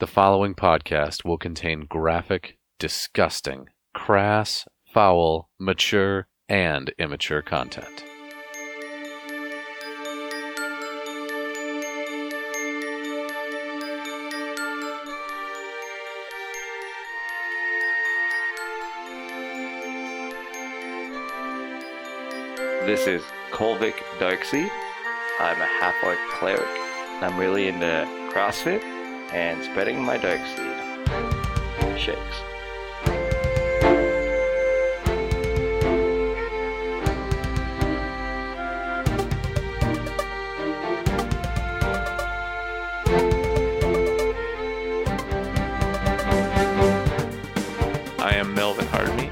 The following podcast will contain graphic, disgusting, crass, foul, mature, and immature content. This is Kolvik Darkseid. I'm a half orc cleric. I'm really into CrossFit and spreading my dark seed. Shakes. I am Melvin Hardney.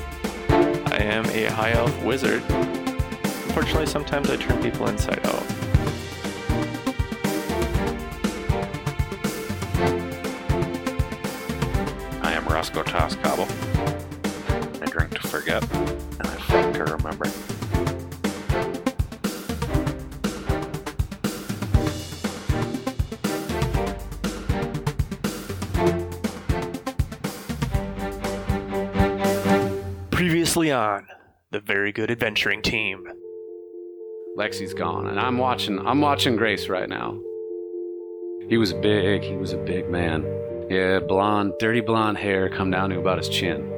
I am a high elf wizard. Unfortunately, sometimes I turn people inside out. Toscobble. I drink to forget, and I fuck to remember. Previously on the very good adventuring team. Lexi's gone, and I'm watching. I'm watching Grace right now. He was big. He was a big man. Yeah, blonde, dirty blonde hair come down to about his chin.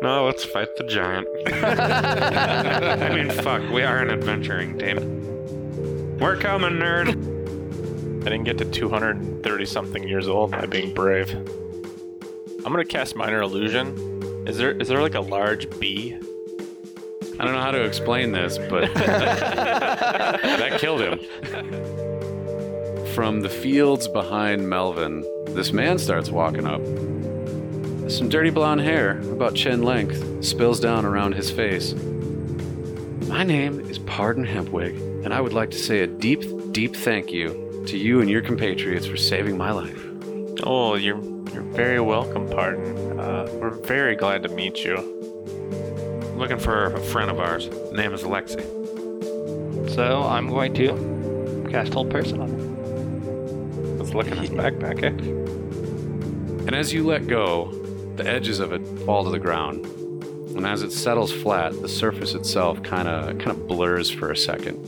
No, let's fight the giant. I mean, fuck, we are an adventuring team. We're coming, nerd. I didn't get to 230 something years old by being brave. I'm gonna cast minor illusion. Is there is there like a large bee? I don't know how to explain this, but that killed him. From the fields behind Melvin, this man starts walking up. Some dirty blonde hair, about chin length, spills down around his face. My name is Pardon Hempwig, and I would like to say a deep, deep thank you to you and your compatriots for saving my life. Oh, you're you're very welcome, Pardon. Uh, we're very glad to meet you. Looking for a friend of ours. Name is Lexi. So I'm going to cast hold person on him. Let's look in his backpack. Eh? And as you let go, the edges of it fall to the ground. And as it settles flat, the surface itself kind of kind of blurs for a second.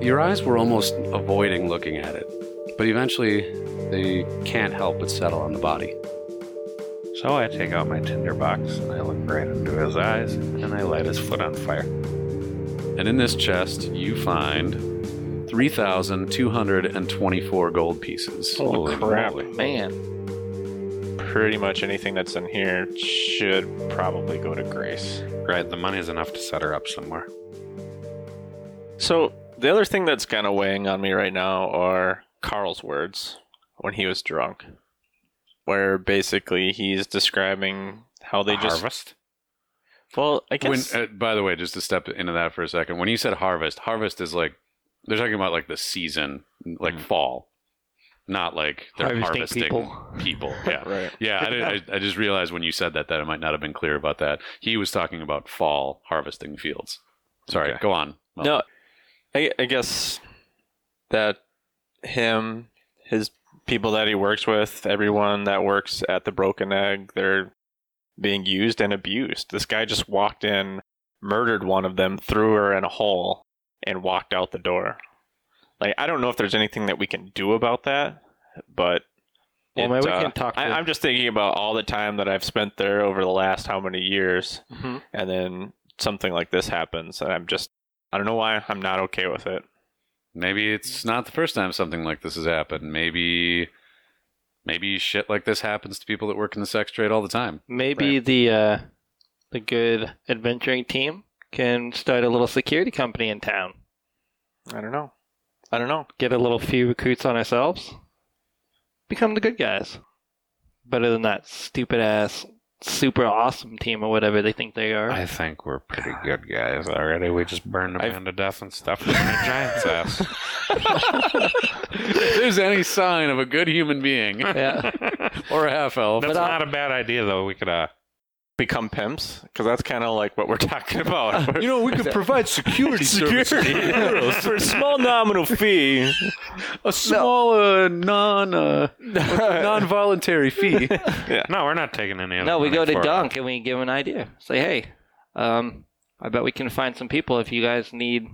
Your eyes were almost avoiding looking at it, but eventually they can't help but settle on the body. So I take out my tinderbox and I look right into his eyes and I light his foot on fire. And in this chest, you find 3,224 gold pieces. Holy crap. moly. Man, Pretty much anything that's in here should probably go to Grace. Right, the money's enough to set her up somewhere. So the other thing that's kind of weighing on me right now are Carl's words when he was drunk, where basically he's describing how they just. Harvest? Well, I When, guess uh, by the way, just to step into that for a second, when you said harvest, harvest is like they're talking about like the season, like Mm. fall, not like they're Harvesting harvesting people. people. Yeah, right. yeah. I, did, I, I just realized when you said that that it might not have been clear about that. He was talking about fall harvesting fields. Sorry, Okay. go on. Mel. No, I, I guess that him, his people that he works with, everyone that works at the Broken Egg, they're being used and abused. This guy just walked in, murdered one of them, threw her in a hole, and walked out the door. Like I don't know if there's anything that we can do about that, but Well, it, maybe we uh, can talk I, to- I'm just thinking about all the time that I've spent there over the last how many years, Mhm. and then something like this happens, and I'm just I don't know why I'm not okay with it. Maybe it's not the first time something like this has happened. Maybe, maybe shit like this happens to people that work in the sex trade all the time. maybe the uh, the good adventuring team can start a little security company in town. I don't know. I don't know. Get a little few recruits on ourselves. Become the good guys. Better than that stupid ass, super awesome team or whatever they think they are. I think we're pretty good guys already. We just burned a man to death and stuffed him in a giant's ass. if there's any sign of a good human being yeah. or a half elf, That's not a bad idea, though. We could uh, become pimps? Because that's kind of like what we're talking about. You know, we could provide security, Security for a small nominal fee. a small uh, non uh, non voluntary fee. yeah. No, we're not taking any of No, we go to for it. Dunk and we give an idea. Say, hey, um, I bet we can find some people if you guys need.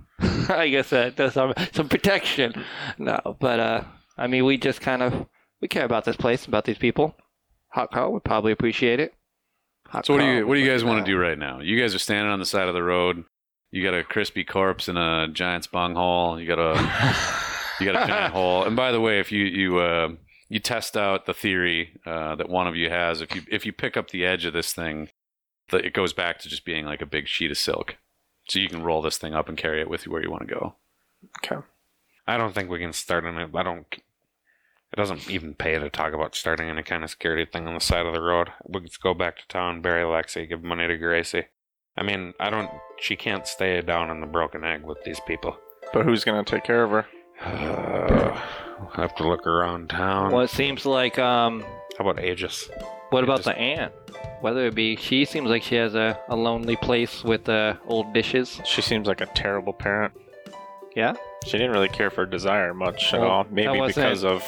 I guess uh, there's some some protection. No, but uh, I mean, we just kind of we care about this place, about these people. Hot Carl would probably appreciate it. Hot So what do you what do you guys want to do right now? You guys are standing on the side of the road. You got a crispy corpse in a giant's bunghole. You got a you got a giant hole. And by the way, if you you uh, you test out the theory uh, that one of you has, if you if you pick up the edge of this thing, the, it goes back to just being like a big sheet of silk. So you can roll this thing up and carry it with you where you want to go. Okay. I don't think we can start on it. I don't. It doesn't even pay to talk about starting any kind of security thing on the side of the road. Let's go back to town, bury Lexi, give money to Gracie. I mean, I don't. She can't stay down in the Broken Egg with these people. But who's gonna take care of her? Uh, we'll have to look around town. Well, it seems like um, How about Aegis? what about the aunt? Whether it be she seems like she has a, a lonely place with uh, old dishes. She seems like a terrible parent. Yeah. She didn't really care for Desire much at Well, all. Maybe because of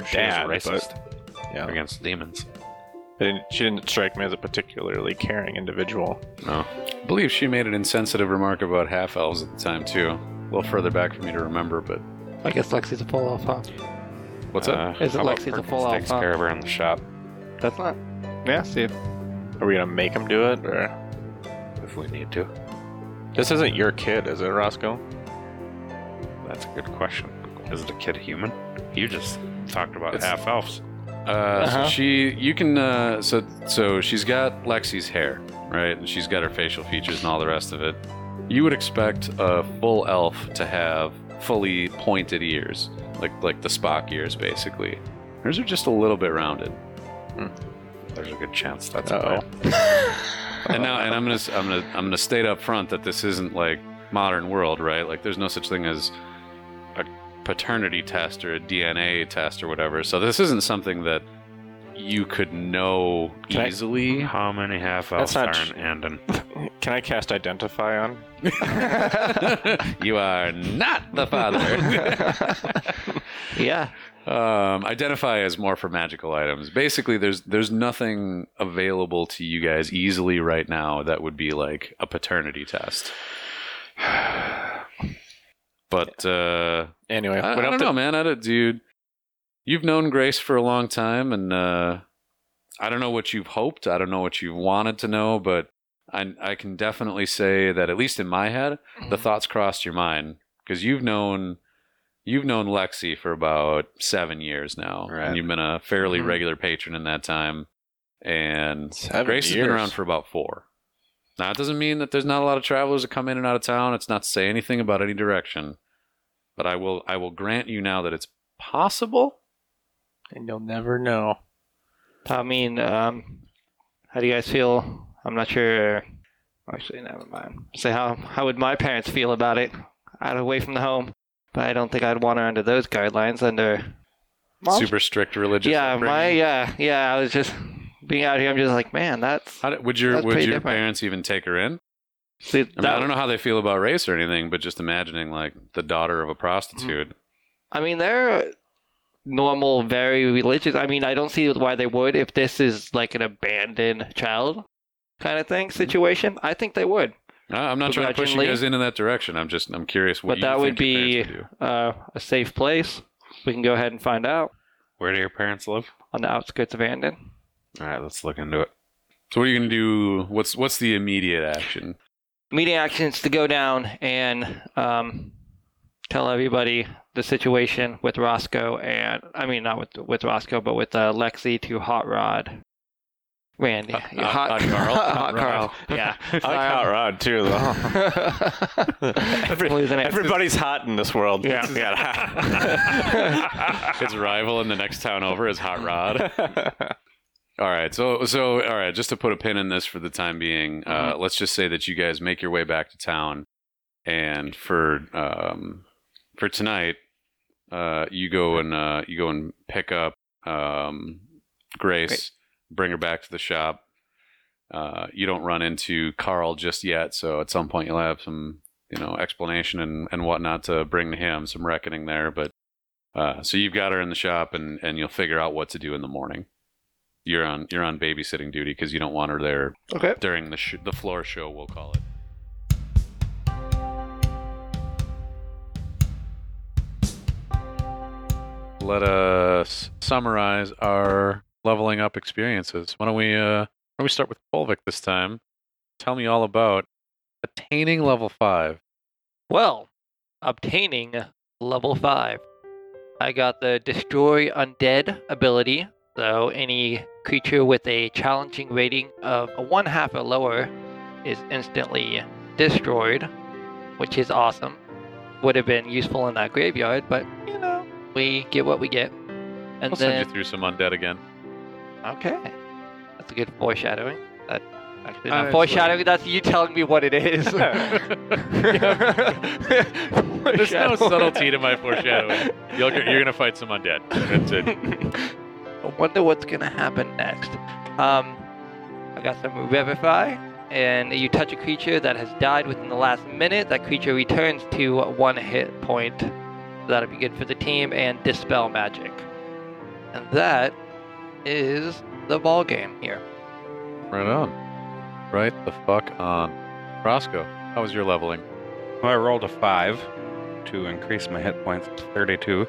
her She was dad. racist But, yeah. against demons. Didn't- she didn't strike me as a particularly caring individual. No. I believe she made an insensitive remark about half elves at the time too. A little further back for me to remember, but I guess Lexi's a full off, huh? what's up? Uh, Is it Lexi's a Perkins full takes alpha? care of her in the shop That's not. Yeah, see. Are we gonna make him do it, or if we need to. this isn't your kid, is it, Roscoe? That's a good question. Is the kid human? You just talked about It's- half elves. Uh, Uh-huh. So she, you can, uh, so so she's got Lexi's hair, right, and she's got her facial features and all the rest of it. You would expect a full elf to have fully pointed ears, like like the Spock ears, basically. Hers are just a little bit rounded. There's a good chance that's Uh. And now, and I'm gonna, s- I'm gonna, I'm gonna state up front that this isn't like modern world, right? Like, there's no such thing as a paternity test or a DNA test or whatever. So this isn't something that you could know Can I- easily. How many half elves That's are not in Andon? Can I cast Identify on? you are not the father. Yeah. um, identify as more for magical items. Basically, there's there's nothing available to you guys easily right now that would be like a paternity test. But uh, Anyway, I, I don't have know, to- man. I don't, dude. You've known Grace for a long time, and uh, I don't know what you've hoped. I don't know what you've wanted to know, but I, I can definitely say that at least in my head, the thoughts crossed your mind because you've known you've known Lexi for about seven years now, Right. and you've been a fairly Mhm. regular patron in that time. And Seven Grace has been around for about four. Now, it doesn't mean that there's not a lot of travelers that come in and out of town. It's not to say anything about any direction, but I will I will grant you now that it's possible. and you'll never know. I mean, um, how do you guys feel? I'm not sure. Actually, never mind. Say how how would my parents feel about it? Out away from the home, but I don't think I'd want her under those guidelines. Under Mom's- Super strict religious. yeah, my yeah yeah. I was just being out here. I'm just like, man, that's How did, would your would your different. parents even take her in? See, I mean, that- I don't know how they feel about race or anything, but just imagining like the daughter of a prostitute. I mean, they're normal, very religious. I mean, I don't see why they would if this is like an abandoned child kind of thing situation. I think they would. Uh, I'm not trying to push you guys into that direction. I'm just I'm curious what But you that would think your be would uh, a safe place. We can go ahead and find out Where do your parents live? on the outskirts of Andon. All right, let's look into it. So what are you gonna do? What's what's the immediate action? Meeting actions to go down and um, tell everybody the situation with Roscoe and I mean not with with Roscoe, but with uh, Lexi to Hot Rod. Randy, Hot- Hot Carl? Hot, Hot Carl, yeah. I like Hot Rod too, though. Every- everybody's hot in this world. Yeah. His rival in the next town over is Hot Rod. All right, so so all right, just to put a pin in this for the time being, uh, let's just say that you guys make your way back to town, and for um, for tonight, uh, you go and uh, you go and pick up um, Grace, Great. bring her back to the shop. Uh, you don't run into Carl just yet, so at some point you'll have some, you know, explanation and, and whatnot to bring to him, some reckoning there. But uh, so you've got her in the shop, and, and you'll figure out what to do in the morning. You're on you're on babysitting duty because you don't want her there Okay. during the sh- the floor show. We'll call it. Let us summarize our leveling up experiences. Why don't we uh, why don't we start with Kolvik this time? Tell me all about attaining level five. Well, obtaining level 5. I got the Destroy Undead ability, so any creature with a challenging rating of a 1 half or lower is instantly destroyed, which is awesome. Would have been useful in that graveyard, but you know, we get what we get. And I'll send then, you through some undead again. okay, that's a good foreshadowing. That actually Uh, not it's foreshadowing. That's you telling me what it is. There's no subtlety to my foreshadowing. You'll, you're gonna fight some undead. That's it. I wonder what's gonna happen next. Um, I got some Revivify, and you touch a creature that has died within the last minute. That creature returns to one hit point. That'll be good for the team, and Dispel Magic. And that is the ball game here. Right on. Right the fuck on. Roscoe, how was your leveling? Well, I rolled a five to increase my hit points to 32.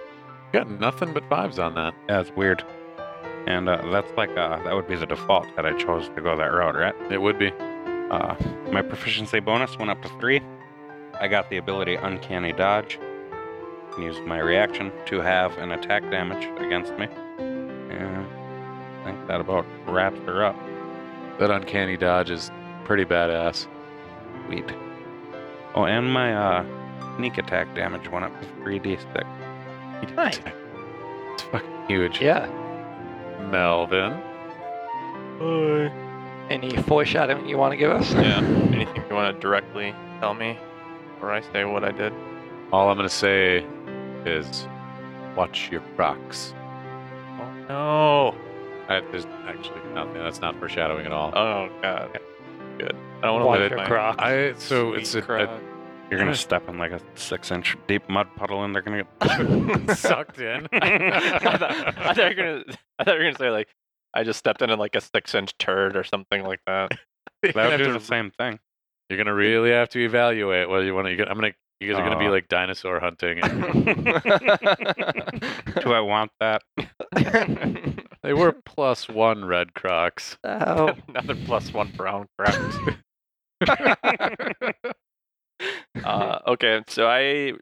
Got nothing but fives on that. Yeah, it's weird. And uh, that's like, uh, that would be the default that I chose to go that route, right? It would be. Uh, my proficiency bonus went up to three. I got the ability Uncanny Dodge. Can use my reaction to have an attack damage against me. Yeah, I think that about wraps her up. That uncanny dodge is pretty badass. Sweet. Oh, and my uh, sneak attack damage went up to 3d6. Nice. It's fucking huge. Yeah. Melvin. Hi. Any foreshadowing you want to give us? Yeah. Anything you want to directly tell me, or I say what I did? All I'm gonna say is watch your crocs. Oh no! I, there's actually nothing. That's not foreshadowing at all. Oh god. Good. I don't Watch want to your my Crocs. I so sweet it's a, Croc. You're gonna step in like a six-inch deep mud puddle, and they're gonna get sucked in. I, thought, I thought you were gonna. I thought you were gonna say like, I just stepped in in like a six-inch turd or something like that. You're that would gonna do the same thing. You're gonna really have to evaluate whether you want to. I'm gonna. You guys are gonna be like dinosaur hunting. And Do I want that? they were plus one red crocs. Oh, Another plus one brown crap. Uh, okay, so I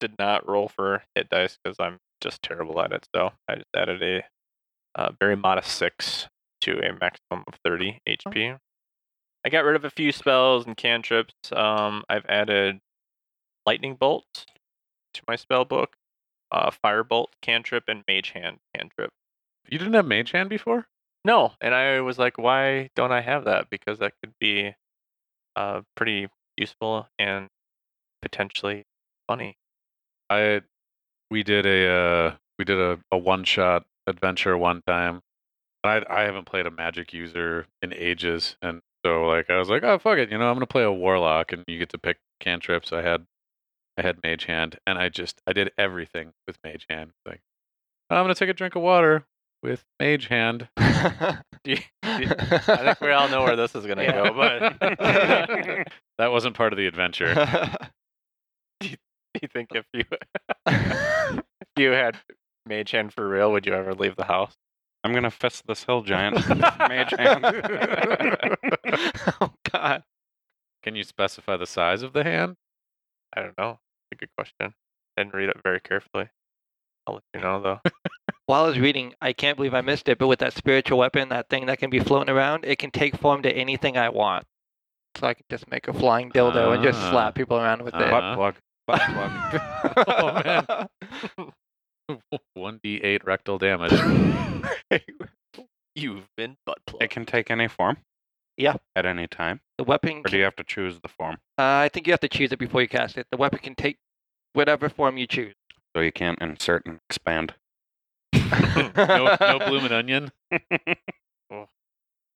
did not roll for hit dice because I'm just terrible at it. So I just added a uh, very modest six to a maximum of 30 HP. I got rid of a few spells and cantrips. Um, I've added lightning bolt to my spell book, uh, firebolt cantrip, and mage hand cantrip. You didn't have mage hand before? No, and I was like, why don't I have that? Because that could be uh, pretty useful and potentially funny. I we did a uh, we did a, a one shot adventure one time. I I haven't played a magic user in ages, and so like I was like, oh fuck it, you know I'm gonna play a warlock, and you get to pick cantrips. I had I had mage hand, and I just I did everything with mage hand. Like I'm gonna take a drink of water with mage hand. Do you- do I think we all know where this is gonna go, but that wasn't part of the adventure. Do, you, think if you if you had mage hand for real, would you ever leave the house? I'm gonna fist this hill giant. with mage hand. oh God, Can you specify the size of the hand? I don't know. That's a good question. Didn't read it very carefully. I'll let you know though. While I was reading, I can't believe I missed it, but with that spiritual weapon, that thing that can be floating around, it can take form to anything I want. So I can just make a flying dildo and just Ah. slap people around with Uh-huh. Butt plug. Oh man, one d eight rectal damage. You've been butt plugged. It can take any form. Yeah. At any time. the weapon. Or do you have to choose the form? uh, I think you have to choose it before you cast it. The weapon can take whatever form you choose. So you can't insert and expand. no, no blooming onion.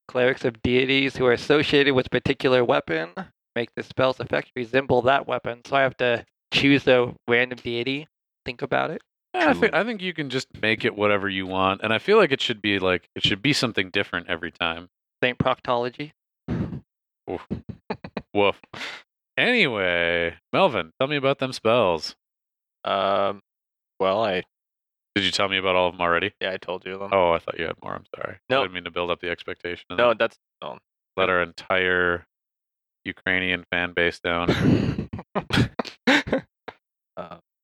Clerics of deities who are associated with a particular weapon. Make the spell's effect resemble that weapon. So I have to choose a random deity. Think about it. Yeah, I think I think you can just make it whatever you want, and I feel like it should be like it should be something different every time. Saint Proctology. Woof. Anyway, Melvin, tell me about them spells. Um, well, I Did you tell me about all of them already? yeah, I told you them. Oh, I thought you had more. I'm sorry. No. I didn't mean to build up the expectation. no, then that's no. let our entire Ukrainian fan base down.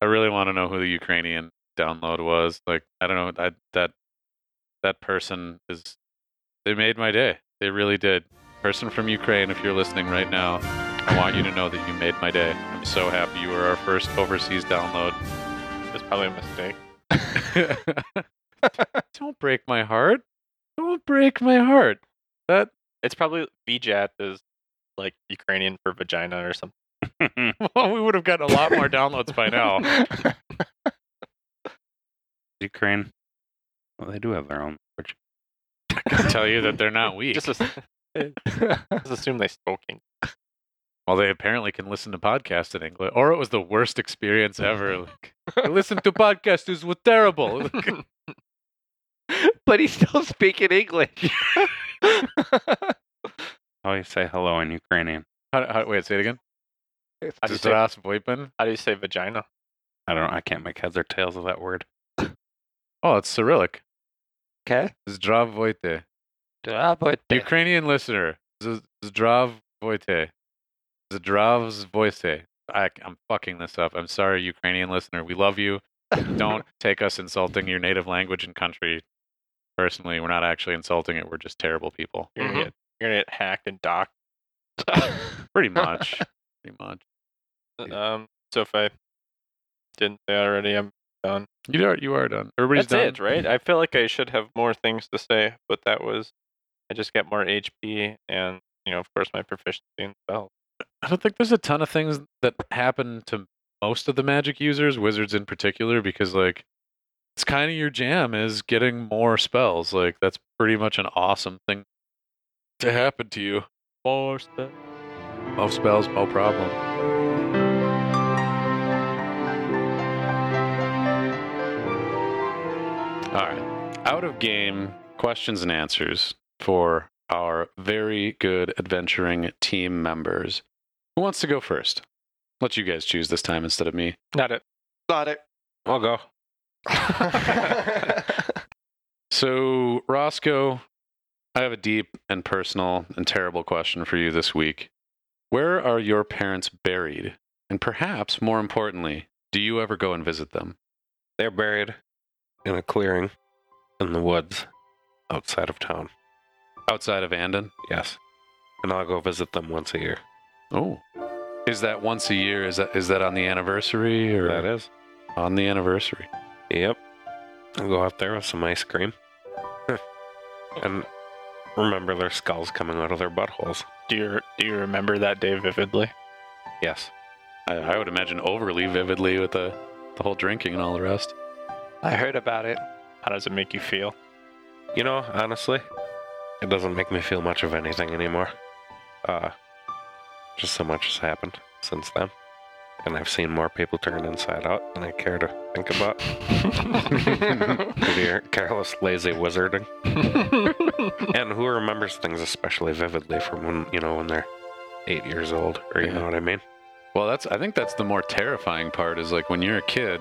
I really want to know who the Ukrainian download was. Like, I don't know. I, that that person is. They made my day. They really did. Person from Ukraine, if you're listening right now, I want you to know that you made my day. I'm so happy you were our first overseas download. it's probably a mistake. don't break my heart. Don't break my heart. That It's probably VGAT is like Ukrainian for vagina or something. well, we would have gotten a lot more downloads by now. Ukraine. Well, they do have their own language. I can tell you that they're not weak. Just, as- just assume they spoke English. Well, they apparently can listen to podcasts in English, or it was the worst experience ever. Like, I listened to podcasts; was terrible. but he's still speaking English. How do you say hello in Ukrainian? how, how, wait, say it again. How do you say- ask Voidman? How do you say vagina? I don't. I can't make heads or tails of that word. Oh, it's Cyrillic. Okay. Zdrav Voite. Ukrainian listener. Z- Zdrav Voite. Voite. I'm fucking this up. I'm sorry, Ukrainian listener. We love you. Don't take us insulting your native language and country. Personally, we're not actually insulting it. We're just terrible people. Mm-hmm. You're gonna you're gonna get hacked and docked. Pretty much. Pretty much. Um. So if I didn't say already, I'm done. You are you are done. Everybody's That's done. it, right? I feel like I should have more things to say, but that was I just get more HP and you know, of course, my proficiency in spells. I don't think there's a ton of things that happen to most of the magic users, wizards in particular, because like it's kind of your jam is getting more spells. Like that's pretty much an awesome thing to happen to you. More spells. More spells, no problem. All right. Out of game questions and answers for our very good adventuring team members. Who wants to go first? Let you guys choose this time instead of me. Not it. Got it. I'll go. So, Roscoe, I have a deep and personal and terrible question for you this week. Where are your parents buried? And perhaps more importantly, do you ever go and visit them? They're buried in a clearing in the woods outside of town. Outside of Andon? Yes. And I'll go visit them once a year. Oh. Is that once a year? Is that is that on the anniversary or That is. on the anniversary? Yep. I'll go out there with some ice cream. and remember their skulls coming out of their buttholes. Do you do you remember that day vividly? Yes. I, I would imagine overly vividly with the the whole drinking and all the rest. I heard about it. How does it make you feel? You know, honestly, it doesn't make me feel much of anything anymore. Uh, just so much has happened since then. And I've seen more people turn inside out than I care to think about. Due your careless, lazy wizarding. and who remembers things especially vividly from when, you know, when they're eight years old, or you Yeah. know what I mean? Well, that's I think that's the more terrifying part is like when you're a kid,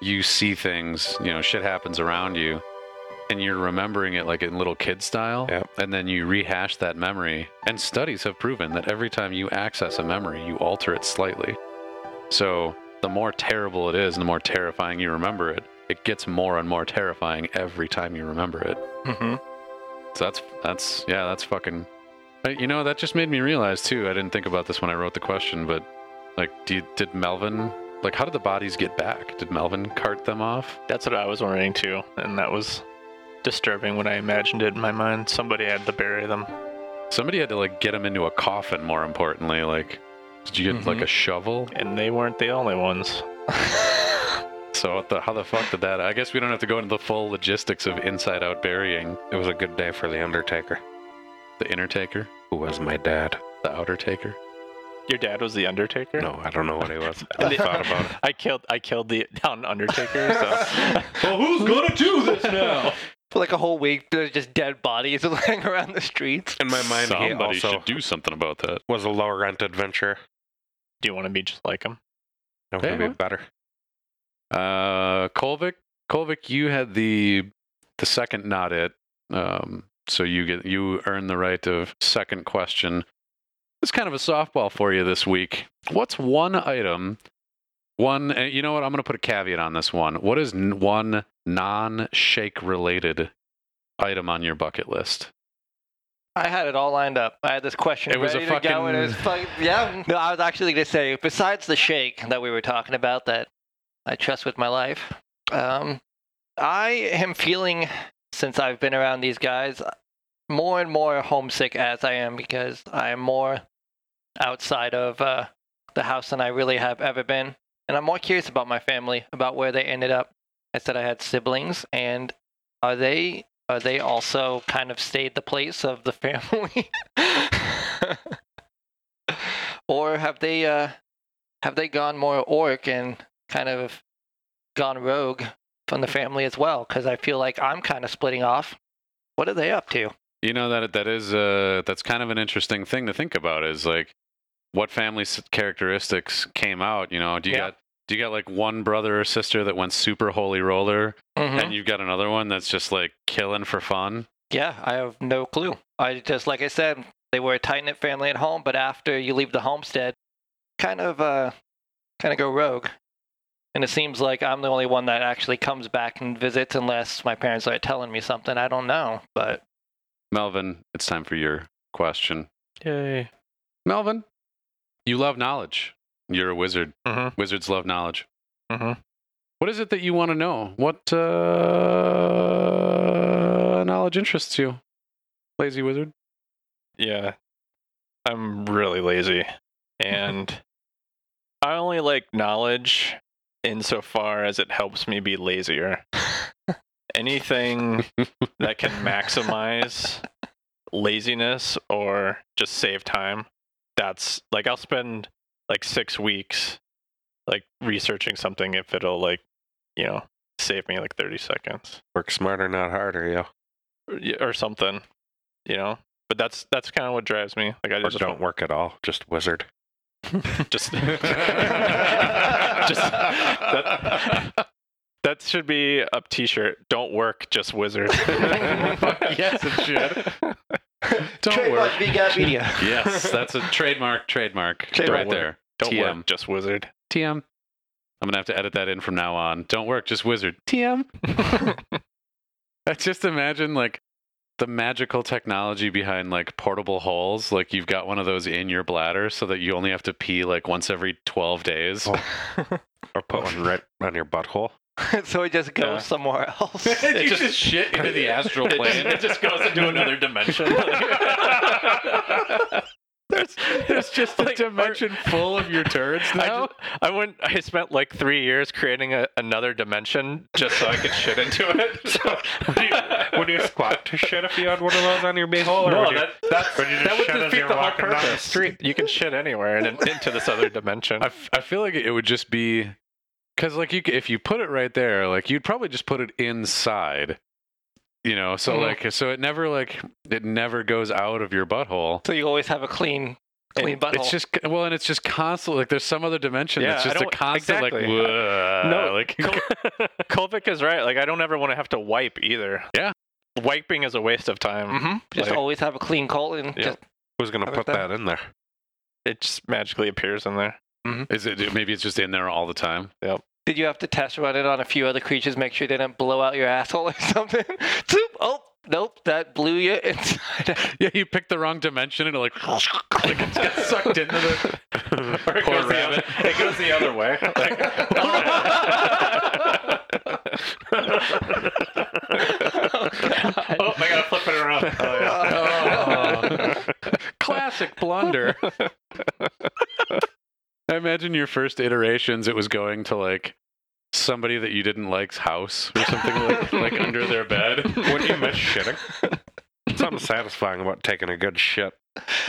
you see things, you know, shit happens around you and you're remembering it like in little kid style Yep. and then you rehash that memory. And studies have proven that every time you access a memory, you alter it slightly. So, the more terrible it is and the more terrifying you remember it, it gets more and more terrifying every time you remember it. mm-hmm. So that's that's yeah, that's fucking. You know, that just made me realize too. I didn't think about this when I wrote the question, but like, do you, did Melvin like how did the bodies get back? Did Melvin cart them off? That's what I was wondering too, and that was disturbing when I imagined it in my mind. Somebody had to bury them. Somebody had to like get them into a coffin. More importantly, like, did you get like Mhm. a shovel? And they weren't the only ones. So what the how the fuck did that? I guess we don't have to go into the full logistics of inside out burying. It was a good day for the Undertaker. The inner taker, Who was my dad? the outer taker. Your dad was the Undertaker. No, I don't know what he was. I thought about it. I killed. I killed the down Undertaker. So well, who's gonna do this now? For like a whole week, there's just dead bodies laying around the streets. In my mind, he Somebody also should do something about that. was a low rent adventure. do you want to be just like him? That would Hey, be better. Uh, Kolvik, Kolvik, you had the the second not it. Um, so you get you earn the right of second question. It's kind of a softball for you this week. What's one item? One, uh, you know what? I'm going to put a caveat on this one. What is n- one non-shake related item on your bucket list? I had it all lined up. I had this question It was a ready to go, it was fucking, yeah. No, I was actually going to say, besides the shake that we were talking about, that I trust with my life, um, I am feeling since I've been around these guys more and more homesick as I am because I am more outside of uh, the house than I really have ever been, and I'm more curious about my family, about where they ended up. I said I had siblings, and are they are they also kind of stayed the place of the family or have they uh have they gone more orc and kind of gone rogue from the family as well because i feel like i'm kind of splitting off what are they up to You know that that is uh that's kind of an interesting thing to think about. Is like what family characteristics came out. You know, do you Yeah. got do you got like one brother or sister that went super holy roller, Mhm. and you've got another one that's just like killing for fun? yeah i have no clue i just like i said they were a tight-knit family at home but after you leave the homestead kind of uh kind of go rogue and it seems like i'm the only one that actually comes back and visits unless my parents are telling me something i don't know but Melvin, it's time for your question. Yay. Melvin, you love knowledge. You're a wizard. Mhm. Wizards love knowledge. Mhm. What is it that you want to know? What uh, knowledge interests you, lazy wizard? Yeah. I'm really lazy. And I only like knowledge insofar as it helps me be lazier. Anything that can maximize laziness or just save time, that's like I'll spend like six weeks like researching something if it'll like, you know, save me like 30 seconds Work smarter, not harder, yo. or, or something, you know? But that's that's kind of what drives me. Like I Or just don't work at all. Just wizard. just, just that, that should be a t-shirt. Don't work, just wizard. yes, it should. Don't Trademark work. VGAT Media. Yes, that's a trademark. Trademark. Trademark. Right there. Don't TM. work, just wizard. TM. I'm gonna have to edit that in from now on. Don't work, just wizard. TM. I just imagine like the magical technology behind like portable holes. Like you've got one of those in your bladder so that you only have to pee like once every 12 days. Oh. Or put one right on your butthole. so it just goes Yeah. somewhere else. you just, shit into the astral It just, plane. it just goes into another dimension. there's, there's just a Like, dimension full of your turds I, now. just, I went. I spent like three years creating a, another dimension just so I could shit into it. So, Would you, would you squat to shit if you had one of those on your beehole? or no, you, that that's, would you just that would defeat the whole walking down the purpose. street? You can shit anywhere and in, into this other dimension. I, f- I feel like it would just be because like you if you put it right there like you'd probably just put it inside you know so Mhm. like so it never like it never goes out of your butthole so you always have a clean, clean It- butthole. it's just well and it's just constant like there's some other dimension that's Yeah, I just a don't- constant exactly. like "Whoa," No, like Kolvik is right. Like I don't ever want to have to wipe either. Yeah. Wiping is a waste of time. hmm Just Like- always have a clean colon. Yeah. Just Who's going to put about that in there? It just magically appears in there. is it maybe it's just in there all the time Did you have to test run it on a few other creatures, make sure it didn't blow out your asshole or something? Oh, nope, that blew you inside yeah you picked the wrong dimension and it like like it gets sucked into the Or it, Poor goes the other, it goes the other way. oh, oh I gotta flip it around. Oh. classic blunder I imagine your first iterations, it was going to like somebody that you didn't like's house or something like like under their bed. Wouldn't you miss shitting? something satisfying about taking a good shit.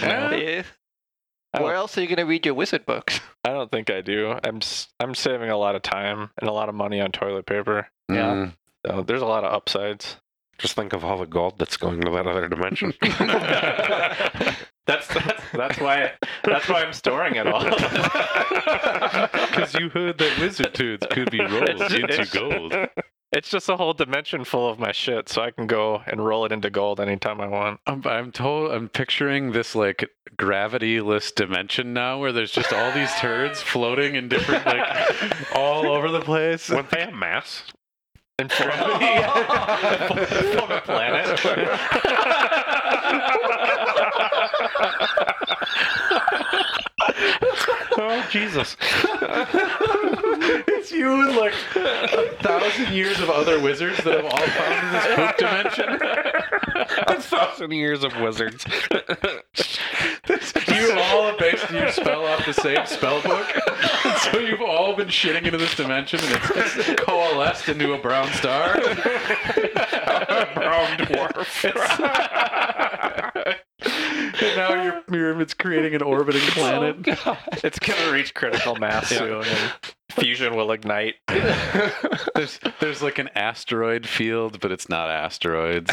Yeah. I Where don't, else are you gonna read your wizard books? I don't think I do. I'm s- I'm saving a lot of time and a lot of money on toilet paper. Yeah. Mm, So there's a lot of upsides. just think of all the gold that's going to that other dimension. that's, that's that's why that's why I'm storing it all. Because you heard that wizard tools could be rolled into gold. It's just a whole dimension full of my shit, so I can go and roll it into gold anytime I want. I'm, I'm told I'm picturing this like gravity-less dimension now, where there's just all these turds floating in different like all over the place. Wouldn't they have mass? And form, a planet. Oh Jesus! it's you and like a thousand years of other wizards that have all found in this poop dimension. A thousand years of wizards. Do you all have based your spell off the same spell book. so you've all been shitting into this dimension and it's, it's coalesced into a brown star. a brown dwarf. And now you're, you're it's creating an orbiting oh, planet. It's gonna reach critical mass soon, and fusion will ignite. there's there's like an asteroid field, but it's not asteroids.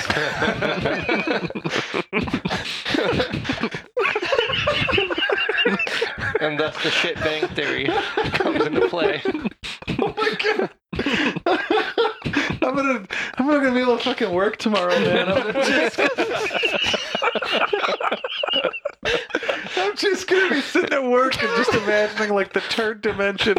and thus the shit bang theory comes into play. Oh my god. I'm gonna I'm not gonna be able to fucking work tomorrow, man. I'm gonna just I'm just gonna be sitting at work and just imagining like the third dimension.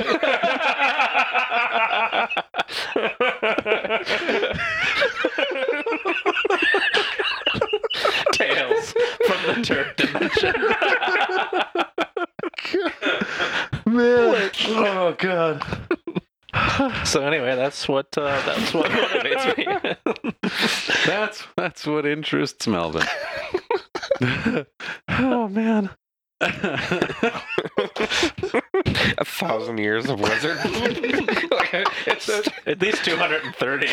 Tales from the Turk dimension. Man. Oh god. So anyway, that's what uh, that's what motivates me. That's that's what interests Melvin. oh man. A thousand years of wizard. like, it's a At least 230.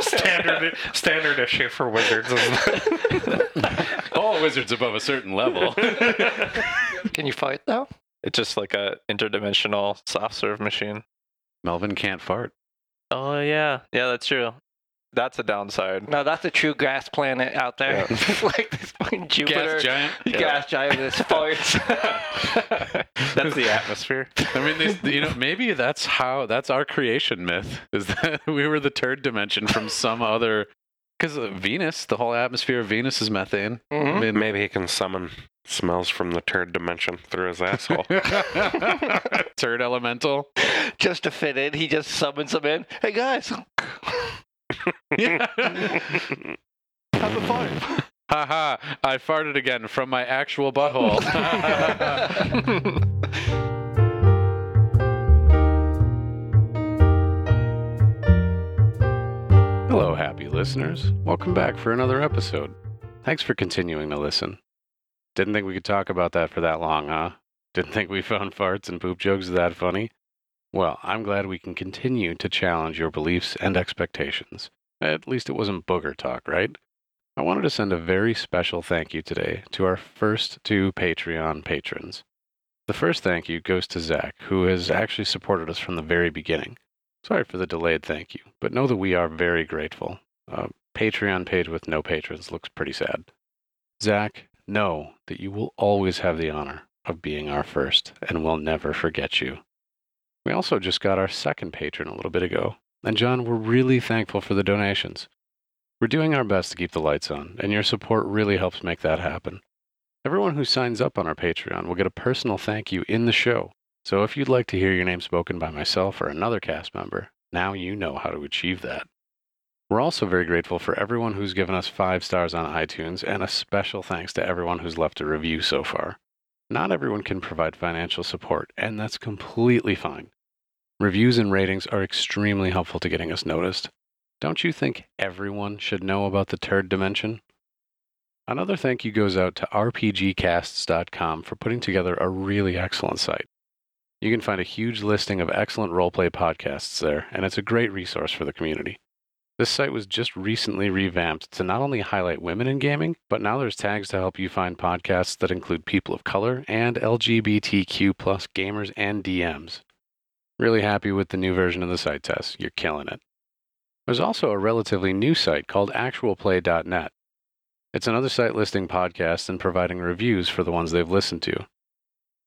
standard standard issue for wizards. All wizards above a certain level. Can you fight though? It's just like a interdimensional soft serve machine. Melvin can't fart. Oh yeah, yeah, that's true. That's a downside. No, that's a true gas planet out there. like this fucking Jupiter Gas giant. gas giant with its farts. That's the atmosphere. I mean, they, you know, maybe that's how that's our creation myth is that we were the third dimension from some other. Because Venus, the whole atmosphere of Venus is methane. Mhm. I mean, Maybe he can summon smells from the turd dimension through his asshole. Turd elemental. Just to fit in, he just summons them in. Hey guys, Yeah. Have a. Haha, I farted again from my actual butthole. Hello, happy listeners. Welcome back for another episode. Thanks for continuing to listen. Didn't think we could talk about that for that long, huh? Didn't think we found farts and poop jokes that funny? Well, I'm glad we can continue to challenge your beliefs and expectations. At least it wasn't booger talk, right? I wanted to send a very special thank you today to our first two Patreon patrons. The first thank you goes to Zach, who has actually supported us from the very beginning. Sorry for the delayed thank you, but know that we are very grateful. A Patreon page with no patrons looks pretty sad. Zach, know that you will always have the honor of being our first, and we'll never forget you. We also just got our second patron a little bit ago, and John, we're really thankful for the donations. We're doing our best to keep the lights on, and your support really helps make that happen. Everyone who signs up on our Patreon will get a personal thank you in the show. So if you'd like to hear your name spoken by myself or another cast member, now you know how to achieve that. We're also very grateful for everyone who's given us five stars on iTunes, and a special thanks to everyone who's left a review so far. Not everyone can provide financial support, and that's completely fine. Reviews and ratings are extremely helpful to getting us noticed. Don't you think everyone should know about the turd dimension? Another thank you goes out to RPGcasts.com for putting together a really excellent site. You can find a huge listing of excellent roleplay podcasts there, and it's a great resource for the community. This site was just recently revamped to not only highlight women in gaming, but now there's tags to help you find podcasts that include people of color and LGBTQ plus gamers and DMs. Really happy with the new version of the site test. You're killing it. There's also a relatively new site called actualplay.net. It's another site listing podcasts and providing reviews for the ones they've listened to.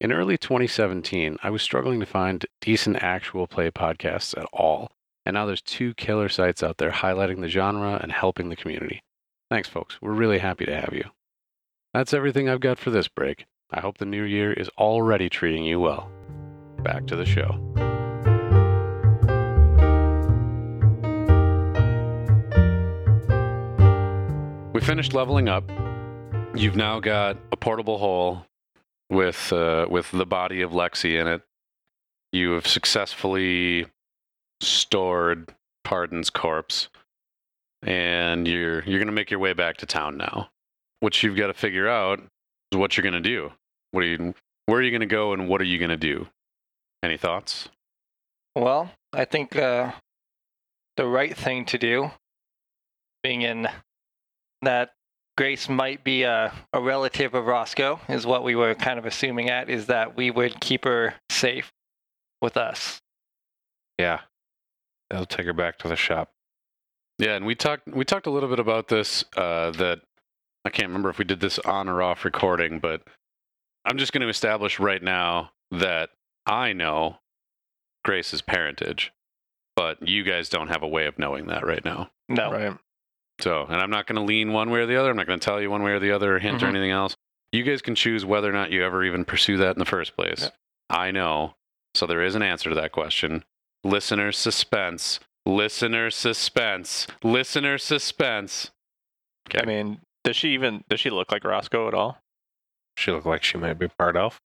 In early 2017, I was struggling to find decent actual play podcasts at all, and now there's two killer sites out there highlighting the genre and helping the community. Thanks, folks. We're really happy to have you. That's everything I've got for this break. I hope the new year is already treating you well. Back to the show. We finished leveling up. You've now got a portable hole with uh, with the body of Lexi in it. You have successfully stored Pardon's corpse, and you're you're gonna make your way back to town now. What you've got to figure out is what you're gonna do. What are you? Where are you gonna go, and what are you gonna do? Any thoughts? Well, I think uh, the right thing to do, being in that Grace might be a, a relative of Roscoe, is what we were kind of assuming at, is that we would keep her safe with us. Yeah. I'll take her back to the shop. Yeah, and we talked we talked a little bit about this. Uh, that I can't remember if we did this on or off recording, but I'm just going to establish right now that I know Grace's parentage, but you guys don't have a way of knowing that right now. No. Right. So, and I'm not going to lean one way or the other. I'm not going to tell you one way or the other, or hint or Mhm. anything else. You guys can choose whether or not you ever even pursue that in the first place. Yeah. I know. So there is an answer to that question. Listener suspense. Listener suspense. Listener suspense. I mean, does she even does she look like Roscoe at all? She looked like she might be part elf.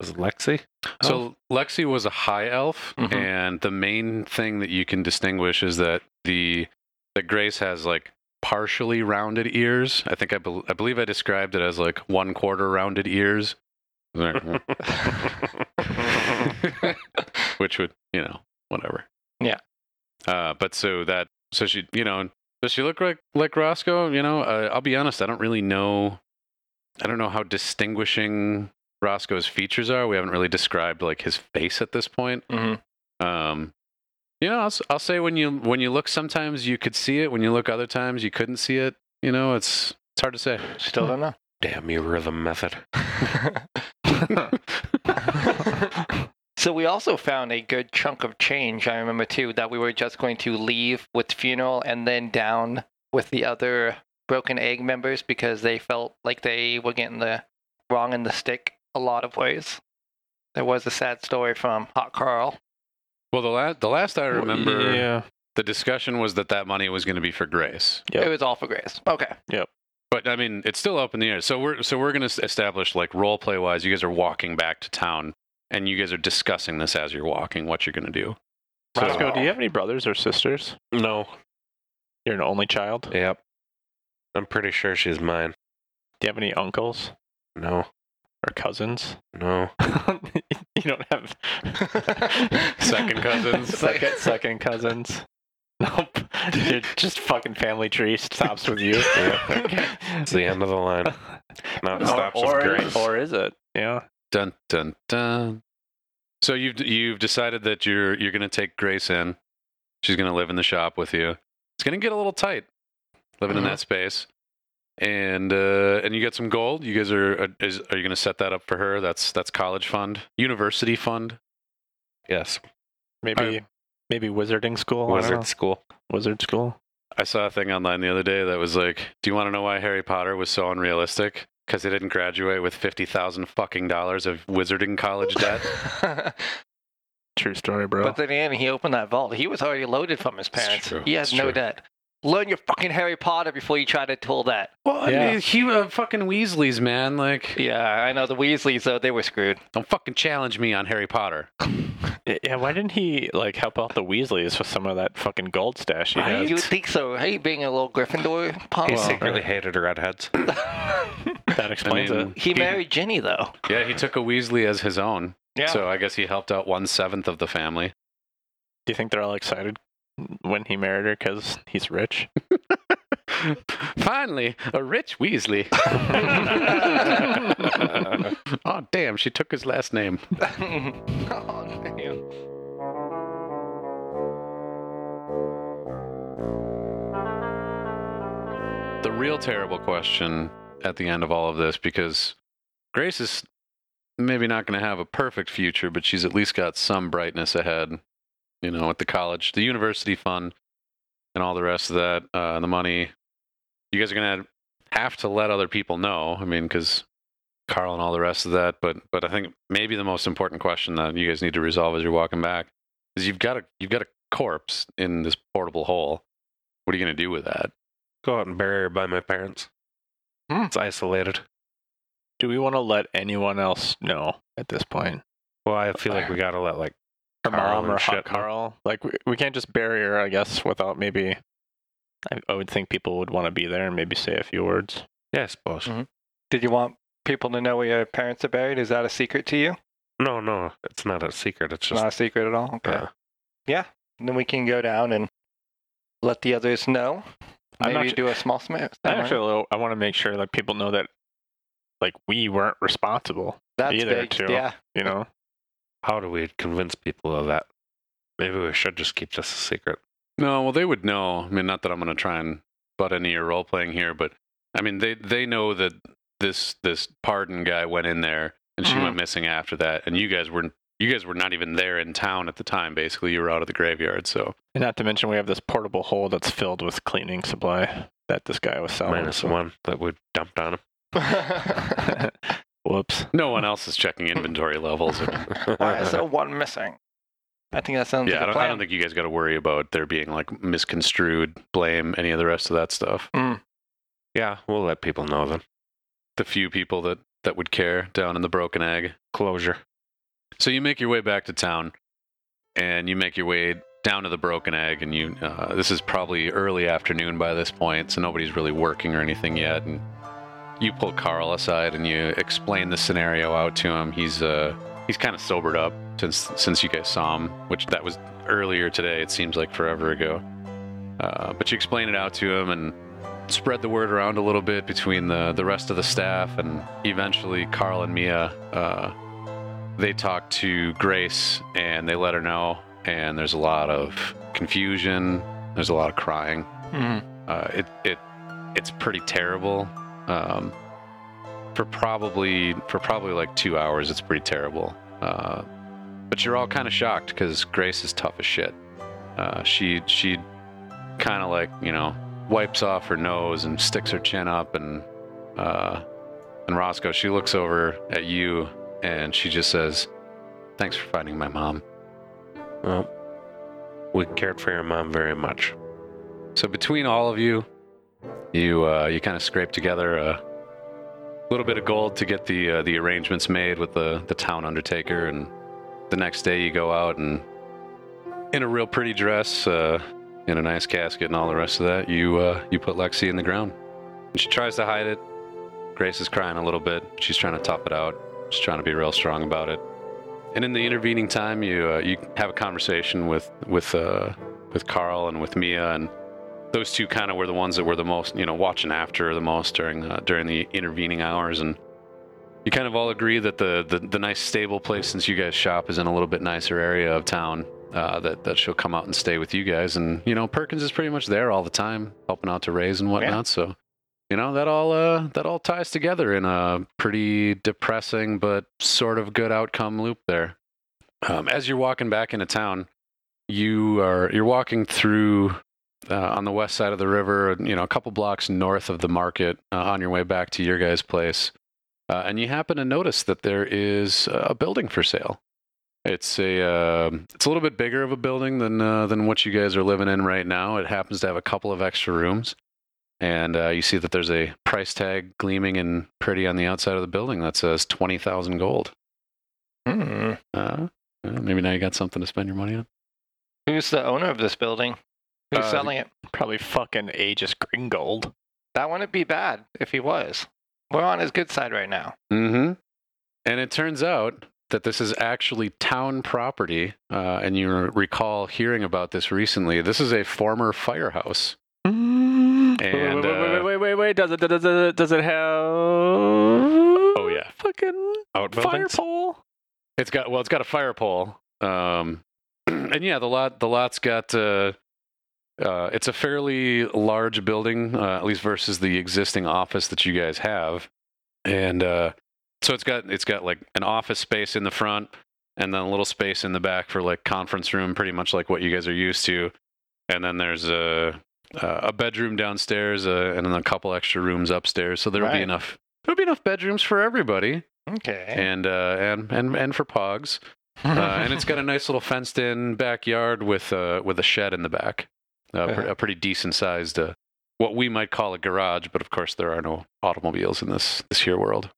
Was it Lexi? So Lexi was a high elf, Mhm. and the main thing that you can distinguish is that the that Grace has like partially rounded ears. I think I, bel I believe I described it as like one quarter rounded ears, which would you know whatever. Yeah. Uh, but so that so she you know does she look like like Roscoe? You know, uh, I'll be honest, I don't really know. I don't know how distinguishing Roscoe's features are. We haven't really described like his face at this point. Mhm. Um, you know, I'll, s- I'll say when you when you look, sometimes you could see it. When you look, other times you couldn't see it. You know, it's it's hard to say. Still don't know. Damn you, rhythm method. so we also found a good chunk of change. I remember too that we were just going to leave with funeral and then down with the other broken egg members because they felt like they were getting the wrong in the stick a lot of ways. There was a sad story from Hot Carl. Well, the last the last I remember, Yeah. the discussion was that that money was going to be for Grace. Yep. It was all for Grace. Okay. Yep. But I mean, it's still up in the air. So we're so we're going to establish like role play wise. You guys are walking back to town, and you guys are discussing this as you're walking. What you're going to do? So- Roscoe, do you have any brothers or sisters? No. You're an only child. Yep. I'm pretty sure she's mine. Do you have any uncles No. or cousins? No. you don't have Second cousins? second, second cousins. Nope. You're just fucking family tree stops with you. Okay. It's the end of the line. No, Or, stops or, with Grace. or is it? Yeah. Dun dun dun. So you've you've decided that you're you're going to take Grace in. She's going to live in the shop with you. It's going to get a little tight living in Mhm. that space. And uh, and you get some gold. You guys are uh, is, are you going to set that up for her? That's that's college fund, university fund. yes. Maybe maybe wizarding school. Wizard school. Wizard school. I saw a thing online the other day that was like, "Do you want to know why Harry Potter was so unrealistic? Because he didn't graduate with fifty thousand fucking dollars of wizarding college debt." True story, bro. But then again, he opened that vault. He was already loaded from his parents. true. He had It's no true. debt. Learn your fucking Harry Potter before you try to pull that. well, I mean, he uh, fucking Weasleys, man. Like, Yeah, I know the Weasleys though. They were screwed. don't fucking challenge me on Harry Potter. Yeah, why didn't he like help out the Weasleys with some of that fucking gold stash he Right? had? You would think so? Hey, being a little Gryffindor punk. He Well, secretly hated redheads. That explains I mean, it. he married Ginny though. Yeah, he took a Weasley as his own. Yeah. So I guess he helped out one seventh of the family. Do you think they're all excited when he married her because he's rich. Finally, a rich Weasley. oh, damn, she took his last name. oh, damn. The real terrible question at the end of all of this, because Grace is maybe not going to have a perfect future, but she's at least got some brightness ahead. You know, at the college, the university fund, and all the rest of that, uh, the money. You guys are going to have to let other people know. I mean, because Carl and all the rest of that. But but I think maybe the most important question that you guys need to resolve as you're walking back is you've got a you've got a corpse in this portable hole. What are you going to do with that? Go out and bury her by my parents. Hmm. It's isolated. Do we want to let anyone else know at this point? Well, I feel like we gotta let like Her Carl mom and or shit hot. Carl? Like we, we can't just bury her, I guess, without maybe. I, I would think people would want to be there and maybe say a few words. yeah, I suppose. Mhm. Did you want people to know where your parents are buried? Is that a secret to you? No, no, it's not a secret. It's just Not a secret at all. Okay. uh, And then we can go down and let the others know. I'm not Maybe do a small sma- I ceremony. actually, I want to make sure that people know that, like, we weren't responsible. That's either, big. too. Yeah. You know, how do we convince people of that? Maybe we should just keep this a secret. No, well, they would know. I mean, not that I'm going to try and butt into your role playing here, but I mean, they they know that this this pardon guy went in there and she Mhm. went missing after that, and you guys were you guys were not even there in town at the time. Basically, you were out of the graveyard. So and not to mention we have this portable hole that's filled with cleaning supply that this guy was selling. Minus so- one that we dumped on him. Whoops. no one else is checking inventory levels. Or, Why is there one missing? I think that sounds yeah, like I a don't, plan. I don't think you guys got to worry about there being like misconstrued blame, any of the rest of that stuff. Mm. yeah, we'll let people know then. The few people that that would care down in the Broken Egg. Closure. So you make your way back to town, and you make your way down to the Broken Egg, and you. Uh, this is probably early afternoon by this point, so nobody's really working or anything yet. And you pull Carl aside and you explain the scenario out to him. He's uh he's kind of sobered up since since you guys saw him, which that was earlier today. It seems like forever ago. Uh, but you explain it out to him and spread the word around a little bit between the the rest of the staff, and eventually Carl and Mia. Uh, they talk to Grace and they let her know, and there's a lot of confusion. There's a lot of crying. Mhm. Uh, it it it's pretty terrible. Um, for probably for probably like two hours, it's pretty terrible. Uh, but you're all kind of shocked because Grace is tough as shit. Uh, she she kind of like you know wipes off her nose and sticks her chin up and uh, and Roscoe she looks over at you and she just says, "Thanks for finding my mom." Well, we cared for your mom very much. So between all of you, you uh, you kind of scrape together a little bit of gold to get the uh, the arrangements made with the the town undertaker, and the next day you go out and in a real pretty dress, uh, in a nice casket, and all the rest of that, you uh, you put Lexi in the ground. And she tries to hide it. Grace is crying a little bit. She's trying to top it out. She's trying to be real strong about it. And in the intervening time, you uh, you have a conversation with with uh, with Carl and with Mia, and those two kind of were the ones that were the most, you know, watching after the most during uh, during the intervening hours, and you kind of all agree that the, the the nice stable place since you guys shop is in a little bit nicer area of town. Uh, that that she'll come out and stay with you guys, and you know Perkins is pretty much there all the time, helping out to raise and whatnot. So, you know that all uh, that all ties together in a pretty depressing but sort of good outcome loop there. Um, as you're walking back into town, you are you're walking through uh, on the west side of the river, you know, a couple blocks north of the market uh, on your way back to your guys' place. Uh, and you happen to notice that there is a building for sale. It's a uh, it's a little bit bigger of a building than uh, than what you guys are living in right now. It happens to have a couple of extra rooms, and uh, you see that there's a price tag gleaming and pretty on the outside of the building that says twenty thousand gold. Hmm. Uh, uh, maybe now you got something to spend your money on. Who's the owner of this building? Who's Uh, selling it? Probably fucking Aegis Gringold. That wouldn't be bad if he was. We're on his good side right now. Mm-hmm. And it turns out that this is actually town property, uh, and you recall hearing about this recently. This is a former firehouse. Wait, wait, And, wait, wait, uh, wait, wait, wait, wait. Does it, does it, does it have? Oh yeah, fucking fire pole. it's got well, it's got a fire pole. Um, and yeah, the lot the lot's got. Uh, uh, it's a fairly large building, uh, at least versus the existing office that you guys have, and uh, so it's got it's got like an office space in the front, and then a little space in the back for like conference room, pretty much like what you guys are used to, and then there's a a bedroom downstairs, uh, and then a couple extra rooms upstairs. So there'll be enough there'll be enough bedrooms for everybody, Okay. and uh, and and and for Pogs, uh, and it's got a nice little fenced-in backyard with uh, with a shed in the back, uh, pre- Uh-huh. a pretty decent-sized, uh, what we might call a garage, but of course there are no automobiles in this this here world.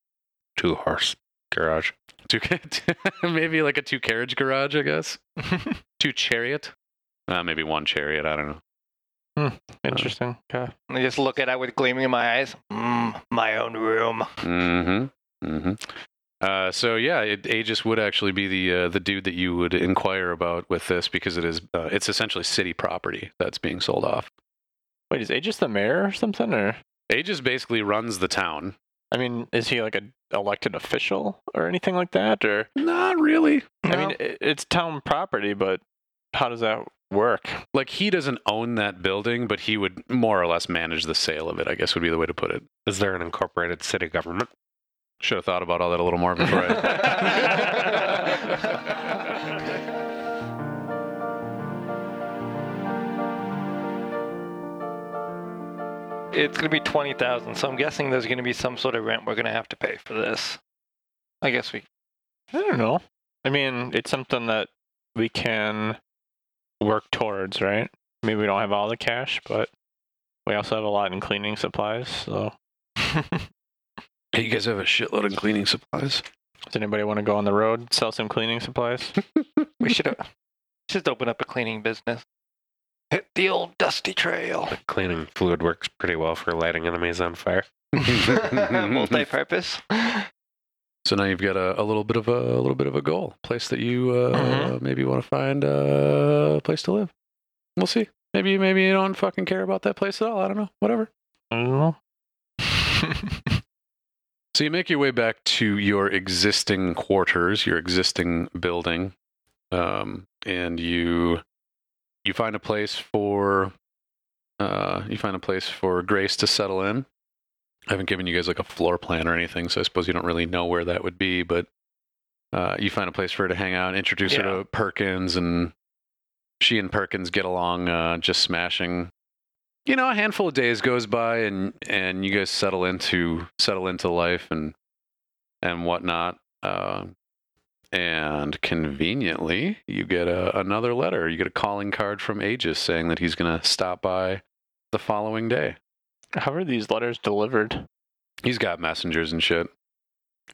Two horse garage. Two, maybe like a two-carriage garage, I guess. two chariot, uh, maybe one chariot. I don't know. Interesting. Okay. I just look at it with gleaming in my eyes. Mm, my own room. Mm-hmm. Mm-hmm. Uh, so yeah, it, Aegis would actually be the uh, the dude that you would inquire about with this because it is uh, it's essentially city property that's being sold off. Wait, is Aegis the mayor or something? Or Aegis basically runs the town. I mean, is he like an elected official or anything like that? Or Not really. I mean, i it's town property, but how does that work? Like he doesn't own that building, but he would more or less manage the sale of it. I guess would be the way to put it. Is there an incorporated city government? Should have thought about all that a little more before I. It's gonna be twenty thousand, so I'm guessing there's gonna be some sort of rent we're gonna have to pay for this. I guess we. I don't know. I mean, it's something that we can work towards, right? Maybe we don't have all the cash, but we also have a lot in cleaning supplies. So, Hey, you guys have a shitload of cleaning supplies. does anybody want to go on the road sell some cleaning supplies? We should have just open up a cleaning business. Hit the old dusty trail. The cleaning fluid works pretty well for lighting enemies on fire. Multi-purpose. So now you've got a, a little bit of a, a little bit of a goal, place that you uh, Mhm. maybe want to find uh, a place to live. We'll see. Maybe maybe you don't fucking care about that place at all. I don't know. Whatever. I don't know. So you make your way back to your existing quarters, your existing building, um, and you you find a place for uh, you find a place for Grace to settle in. I haven't given you guys like a floor plan or anything, so I suppose you don't really know where that would be. But uh, you find a place for her to hang out, introduce her to Perkins, and she and Perkins get along uh, just smashing. You know, a handful of days goes by, and and you guys settle into settle into life and and whatnot. Uh, and conveniently, you get a, another letter. You get a calling card from Aegis saying that he's going to stop by the following day. How are these letters delivered? He's got messengers and shit.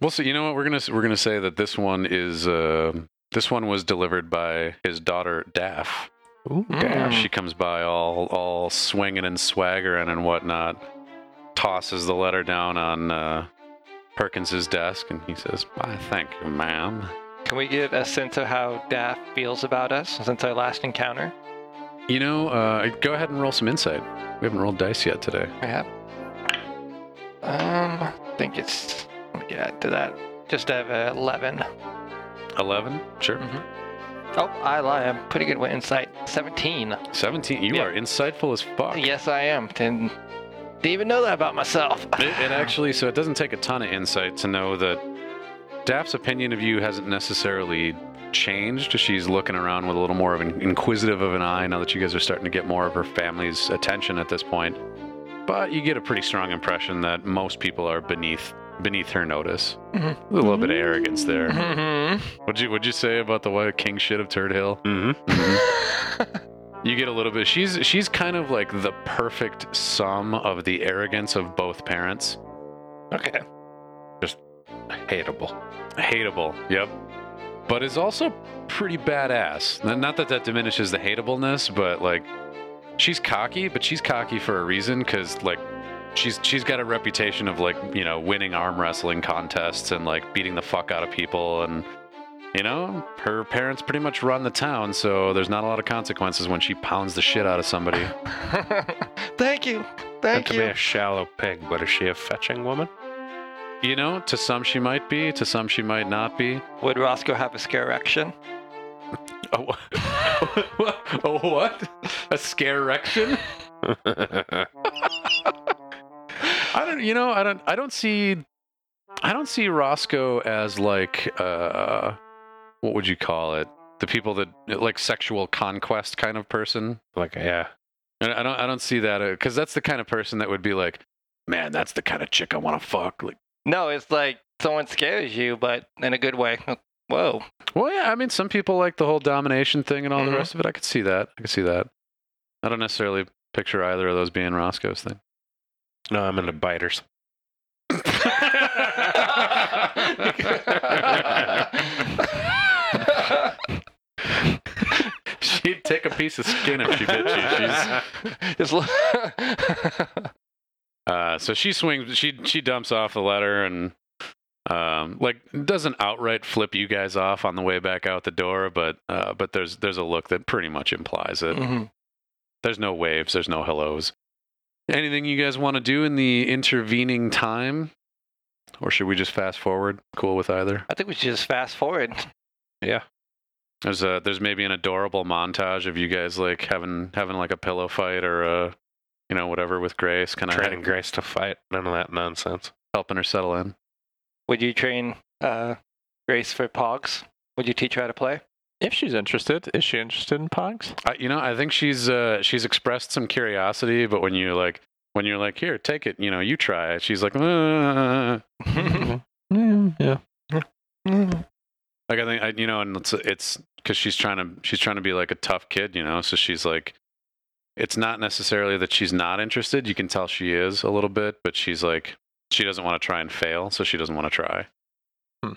We'll see. You know what? We're gonna we're gonna say that this one is uh, this one was delivered by his daughter Daff. Ooh, damn. She comes by all all swinging and swaggering and whatnot. Tosses the letter down on uh, Perkins's desk, and he says, "Why, thank you, ma'am." Can we get a sense of how Daff feels about us since our last encounter? You know, uh, go ahead and roll some insight. We haven't rolled dice yet today. Perhaps. Um, I think it's. Let me get to that. Just have a 11. Eleven, sure. Oh, I lie. I'm pretty good with insight. 17. Seventeen. You Yeah. are insightful as fuck. Yes, I am. Didn't, didn't even know that about myself. It, it actually, so it doesn't take a ton of insight to know that Daff's opinion of you hasn't necessarily changed. She's looking around with a little more of an inquisitive of an eye now that you guys are starting to get more of her family's attention at this point. But you get a pretty strong impression that most people are beneath beneath her notice. Mhm. A little bit of arrogance there. Mhm. What'd you What'd you say about the white king shit of Turd Hill? Mm-hmm. You get a little bit. She's she's kind of like the perfect sum of the arrogance of both parents. okay. Just hateable. hateable. Yep. But is also pretty badass. Not that that diminishes the hateableness, but like she's cocky, but she's cocky for a reason because like she's she's got a reputation of like you know winning arm wrestling contests and like beating the fuck out of people and you know, her parents pretty much run the town, so there's not a lot of consequences when she pounds the shit out of somebody. Thank you. Not Thank to be you. a shallow pig, but is she a fetching woman? You know, to some she might be, to some she might not be. Would Roscoe have a scare erection? Oh, oh what? A scare erection? I don't. You know, I don't. I don't see. I don't see Roscoe as like. uh What would you call it? The people that like sexual conquest kind of person. like, yeah. I I don't. I don't see that because that's the kind of person that would be like, man, that's the kind of chick I want to fuck. Like, No, it's like someone scares you, but in a good way. Whoa. well, yeah. I mean, some people like the whole domination thing and all Mhm. the rest of it. I could see that. I could see that. I don't necessarily picture either of those being Roscoe's thing. No, I'm into biters. She'd take a piece of skin if she bit you. She's Just lo- uh, so she swings. She she dumps off the letter and um, like doesn't outright flip you guys off on the way back out the door, but uh, but there's there's a look that pretty much implies it. Mhm. There's no waves. There's no hellos. Anything you guys want to do in the intervening time, or should we just fast forward? Cool with either. I think we should just fast forward. Yeah. There's a there's maybe an adorable montage of you guys like having having like a pillow fight or a you know whatever with Grace, kind of Training Grace to fight. None of that nonsense. helping her settle in. Would you train uh, Grace for Pogs? Would you teach her how to play? If she's interested, is she interested in Pogs? I, you know, I think she's uh, she's expressed some curiosity, but when you like when you're like, here, take it, you know, you try it, she's like, uh. yeah. like I think I, you know, and it's it's because she's trying to she's trying to be like a tough kid, you know, so she's like, it's not necessarily that she's not interested. You can tell she is a little bit, but she's like, she doesn't want to try and fail, so she doesn't want to try. Hmm.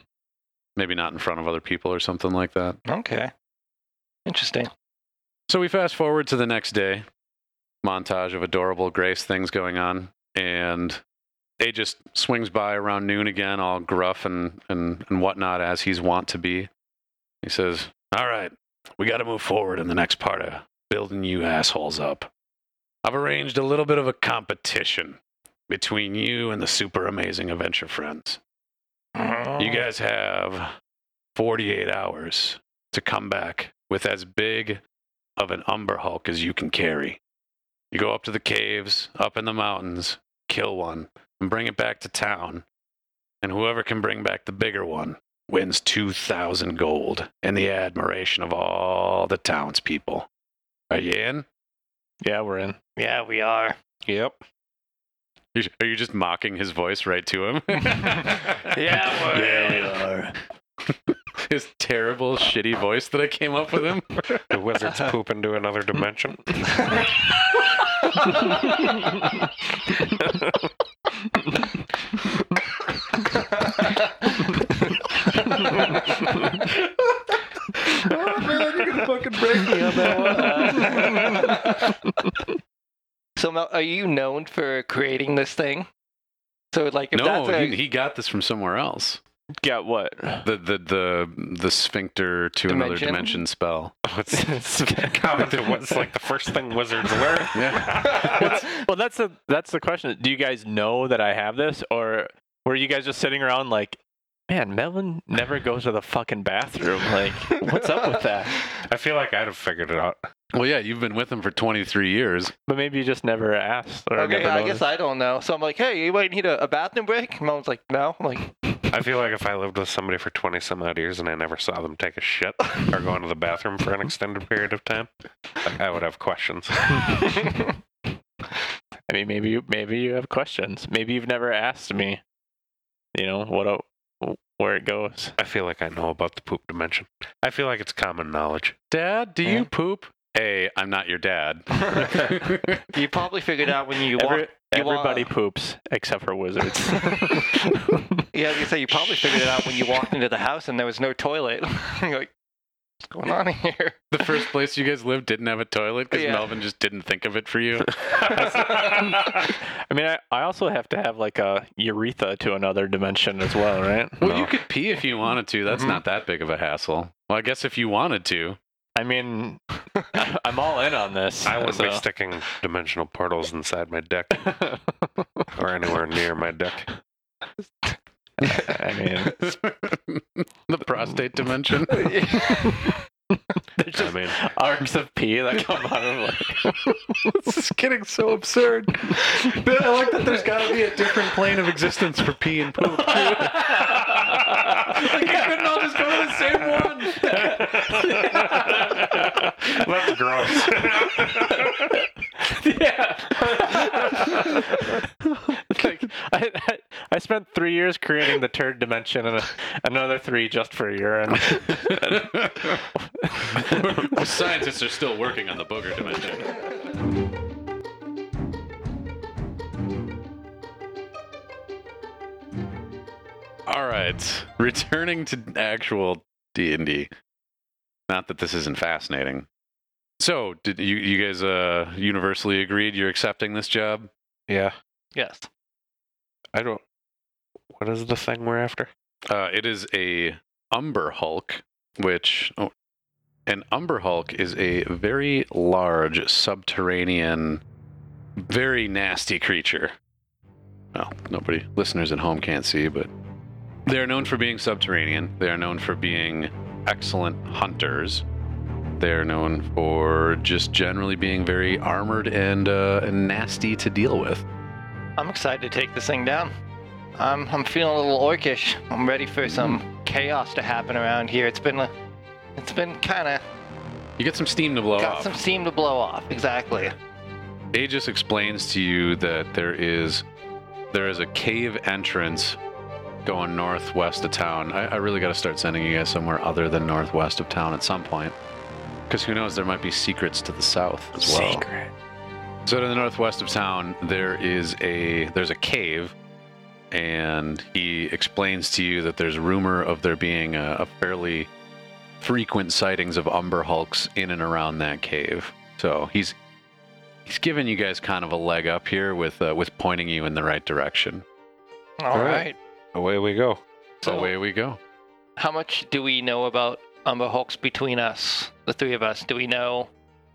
Maybe not in front of other people or something like that. okay. Interesting. So we fast forward to the next day, montage of adorable Grace things going on, and A just swings by around noon again, all gruff and, and, and whatnot, as he's wont to be. He says, All right, we got to move forward in the next part of building you assholes up. I've arranged a little bit of a competition between you and the super amazing adventure friends. Oh. You guys have 48 hours to come back with as big of an Umber Hulk as you can carry. You go up to the caves, up in the mountains, kill one, and bring it back to town. And whoever can bring back the bigger one wins 2,000 gold and the admiration of all the townspeople. Are you in? Yeah, we're in. Yeah, we are. Yep. Are you just mocking his voice right to him? Yeah, we're in. are. his terrible, shitty voice that I came up with him. The wizard's poop into another dimension. Oh man, you're gonna fucking break me on that one. So, Mel, are you known for creating this thing? So, like, if no, that's a, he, he got this from somewhere else. Got what? The the the the sphincter to another Dimension? dimension spell. What's common to what's like the first thing wizards learn? Yeah. well, that's the that's the question. Do you guys know that I have this, or were you guys just sitting around like, man, Melvin never goes to the fucking bathroom? Like, what's up with that? I feel like I'd have figured it out. Well, yeah, you've been with him for 23 years. But maybe you just never asked. Or okay, never I noticed. guess I don't know. So I'm like, hey, you might need a, a bathroom break. Mom's like, no. I'm like, I feel like if I lived with somebody for 20 some odd years and I never saw them take a shit or go into the bathroom for an extended period of time, like I would have questions. I mean, maybe you maybe you have questions. Maybe you've never asked me. You know what? A, where it goes. I feel like I know about the poop dimension. I feel like it's common knowledge. Dad, do Yeah. you poop? Hey, I'm not your dad. you probably figured out when you Every- walk. you walk- everybody poops except for wizards. Yeah, you say you probably figured it out when you walked into the house and there was no toilet. You're like, What's going on here? The first place you guys lived didn't have a toilet because Yeah. Melvin just didn't think of it for you. I mean, I, I also have to have like a urethra to another dimension as well, right? Well, No. you could pee if you wanted to. That's Mhm. not that big of a hassle. Well, I guess if you wanted to. I mean, I'm all in on this. I wouldn't be sticking dimensional portals inside my deck or anywhere near my dick. I mean, the prostate dimension. there's I just mean, arcs of pee that come out of like. this is getting so absurd. I like that there's got to be a different plane of existence for pee and poop. like it couldn't all just go to the same one. that's gross. Yeah. like, I, I, I spent three years creating the turd dimension and a, another three just for urine. Scientists are still working on the booger dimension. All right, returning to actual D and D. Not that this isn't fascinating. So, did you you guys uh universally agreed you're accepting this job? Yeah, yes. I don't. What is the thing we're after? Uh, it is a Umber Hulk, which oh, an Umber Hulk is a very large subterranean, very nasty creature. Well, nobody listeners at home can't see, but they are known for being subterranean. They are known for being excellent hunters. They are known for just generally being very armored and uh, and nasty to deal with. I'm excited to take this thing down. I'm I'm feeling a little orcish. I'm ready for some chaos to happen around here. It's been a, it's been kind of You get some steam to blow got off. Got some steam to blow off. Exactly. Aegis explains to you that there is there is a cave entrance going northwest of town. I, I really got to start sending you guys somewhere other than northwest of town at some point, because who knows? There might be secrets to the south as well. Secret. So to the northwest of town, there is a there's a cave, and he explains to you that there's rumor of there being a, a fairly frequent sightings of Umber Hulks in and around that cave. So he's he's giving you guys kind of a leg up here with uh, with pointing you in the right direction. All right. right. Away we go. So away we go. How much do we know about Umber Hulks between us, the three of us? Do we know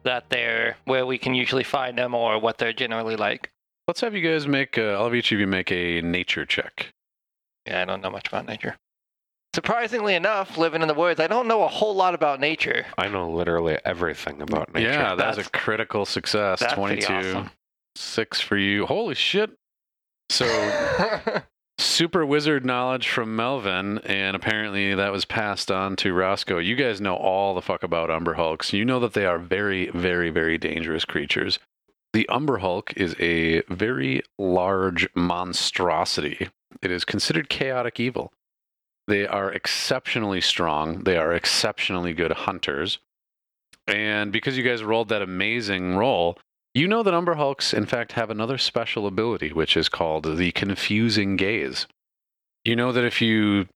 that they're where we can usually find them or what they're generally like? Let's have you guys make. Uh, I'll have each of you make a nature check. Yeah, I don't know much about nature. Surprisingly enough, living in the woods, I don't know a whole lot about nature. I know literally everything about nature. Yeah, that's, a critical success. That's pretty Twenty-two. awesome. Six for you. Holy shit. So super wizard knowledge from Melvin, and apparently that was passed on to Roscoe. You guys know all the fuck about Umber Hulks. You know that they are very, very, very dangerous creatures. The Umber Hulk is a very large monstrosity. It is considered chaotic evil. They are exceptionally strong. They are exceptionally good hunters. And because you guys rolled that amazing roll, you know that Umber Hulks, in fact, have another special ability, which is called the confusing gaze. You know that if you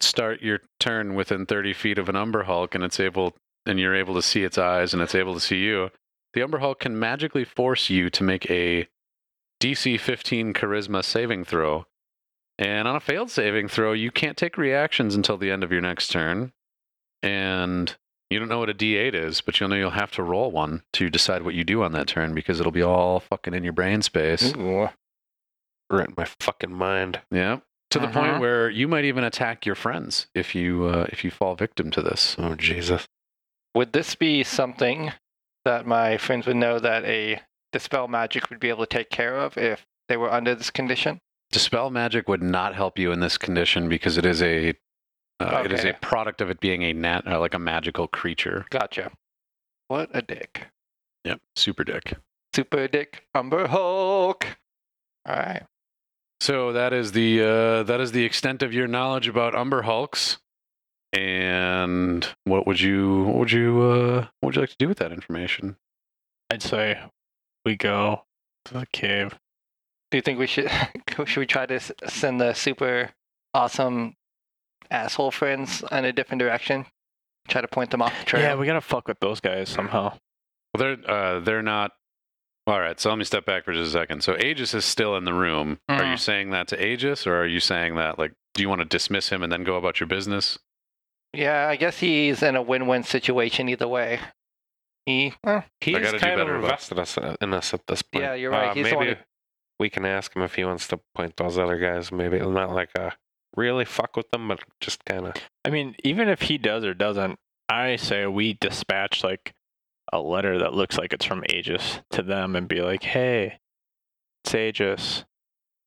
start your turn within 30 feet of an Umber Hulk and it's able and you're able to see its eyes and it's able to see you, the Umber Hulk can magically force you to make a DC 15 charisma saving throw. And on a failed saving throw, you can't take reactions until the end of your next turn. And you don't know what a D8 is, but you'll know you'll have to roll one to decide what you do on that turn because it'll be all fucking in your brain space. Ooh. right in my fucking mind. Yeah. To the Uh-huh. point where you might even attack your friends if you uh, if you fall victim to this. Oh Jesus! Would this be something that my friends would know that a dispel magic would be able to take care of if they were under this condition? Dispel magic would not help you in this condition because it is a uh, it is a product of it being a nat uh, like a magical creature. Gotcha. What a dick. Yep, super dick. Super dick Umber Hulk. All right. So that is the uh, that is the extent of your knowledge about Umber Hulks. And what would you what would you uh, what would you like to do with that information? I'd say we go to the cave. Do you think we should should we try to send the super awesome asshole friends in a different direction? Try to point them off the trail. Yeah, we gotta fuck with those guys somehow. Well, they're uh, they're not. All right, so let me step back for just a second. So Aegis is still in the room. Are you Mhm. saying that to Aegis, or are you saying that like, do you want to dismiss him and then go about your business? Yeah, I guess he's in a win-win situation either way. He, well, He's gotta do kind of invested us uh, in us at this point. Yeah, you're right. Uh, He's the one maybe we can ask him if he wants to point those other guys. Maybe not like a really fuck with them, but just kind of. I mean, even if he does or doesn't, I say we dispatch like a letter that looks like it's from Aegis to them and be like, "Hey, it's Aegis.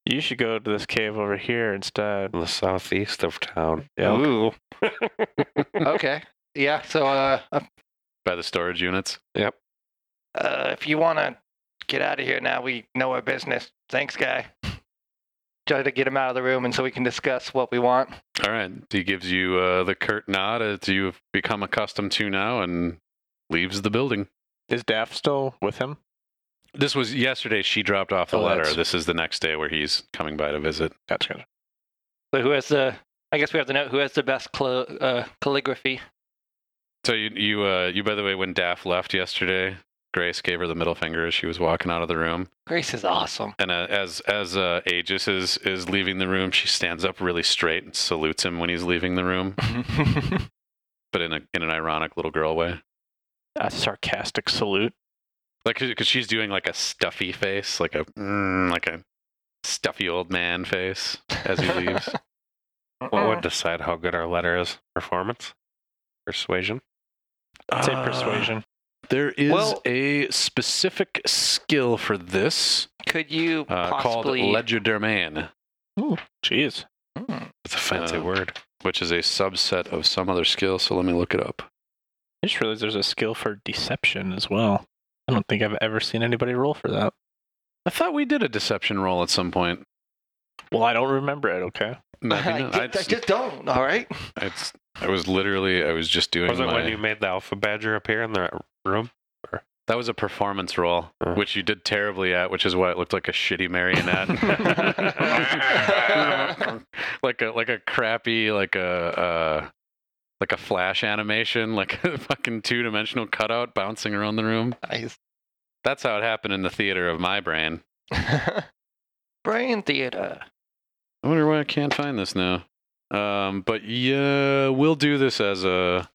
You should go to this cave over here instead." in the southeast of town. Yeah. ooh. okay. Yeah. So, uh, uh, By the storage units. Yep. Uh, if you want to get out of here now, we know our business. Thanks, guy. Try to get him out of the room, and so we can discuss what we want. All right. He gives you uh, the curt nod as you've become accustomed to now, and leaves the building. Is Daff still with him? This was yesterday. She dropped off the Oh, letter. that's- This is the next day where he's coming by to visit. That's good. So, who has the? I guess we have to know who has the best cl- uh, calligraphy. So you you uh you by the way when Daff left yesterday, Grace gave her the middle finger as she was walking out of the room. Grace is awesome. And uh, as as uh, Aegis is is leaving the room, she stands up really straight and salutes him when he's leaving the room, but in a in an ironic little girl way. A sarcastic salute. Like because she's doing like a stuffy face, like a mm, like a stuffy old man face as he leaves. What would decide how good our letter is? Performance, persuasion. I'd say Uh, persuasion. There is Well- a specific skill for this Could you uh, called possibly? legerdemain. Jeez. Hmm. It's a fancy Uh, word. which is a subset of some other skill. So let me look it up. I just realized there's a skill for deception as well. I don't think I've ever seen anybody roll for that. I thought we did a deception roll at some point. Well, I don't remember it. Okay. Maybe I, not. just, I I just, just don't. All right. it's, I was literally, I was just doing Was it my, when you made the alpha badger appear in the room? that was a performance role, Uh. which you did terribly at, which is why it looked like a shitty marionette. like a, like a crappy, like a, uh, like a flash animation, like a fucking two dimensional cutout bouncing around the room. Nice. That's how it happened in the theater of my brain. Brain theater. I wonder why I can't find this now. Um, but yeah, we'll do this as a